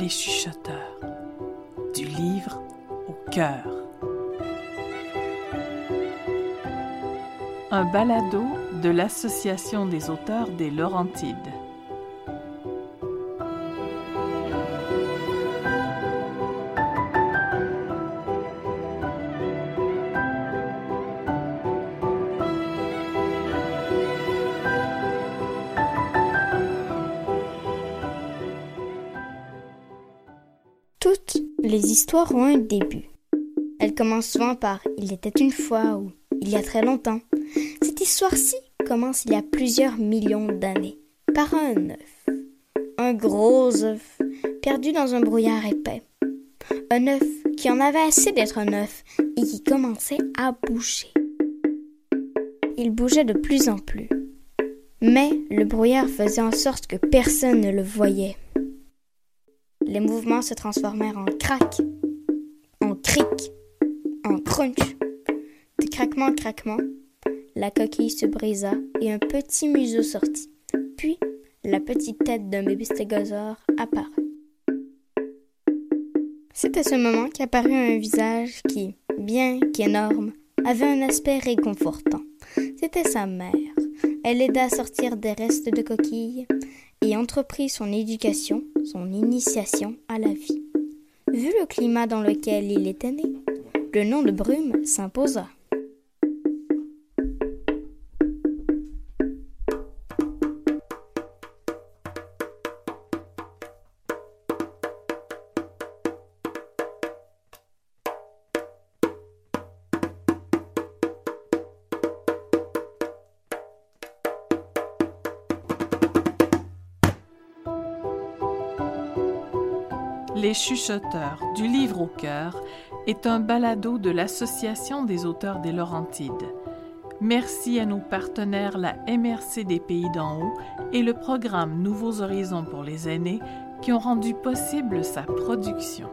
Les chuchoteurs. Du livre au cœur. Un balado de l'Association des auteurs des Laurentides. Toutes les histoires ont un début. Elles commencent souvent par Il était une fois ou Il y a très longtemps. Cette histoire-ci commence il y a plusieurs millions d'années par un œuf. Un gros œuf perdu dans un brouillard épais. Un œuf qui en avait assez d'être un œuf et qui commençait à bouger. Il bougeait de plus en plus. Mais le brouillard faisait en sorte que personne ne le voyait. Les mouvements se transformèrent en crac, en cric, en crunch. De craquement en craquement, la coquille se brisa et un petit museau sortit. Puis, la petite tête d'un bébé stégosaure apparut. C'est à ce moment qu'apparut un visage qui, bien qu'énorme, avait un aspect réconfortant. C'était sa mère. Elle aida à sortir des restes de coquille entreprit son éducation, son initiation à la vie. Vu le climat dans lequel il était né, le nom de Brume s'imposa. Les chuchoteurs du livre au cœur est un balado de l'Association des auteurs des Laurentides. Merci à nos partenaires la MRC des Pays d'en haut et le programme Nouveaux Horizons pour les aînés qui ont rendu possible sa production.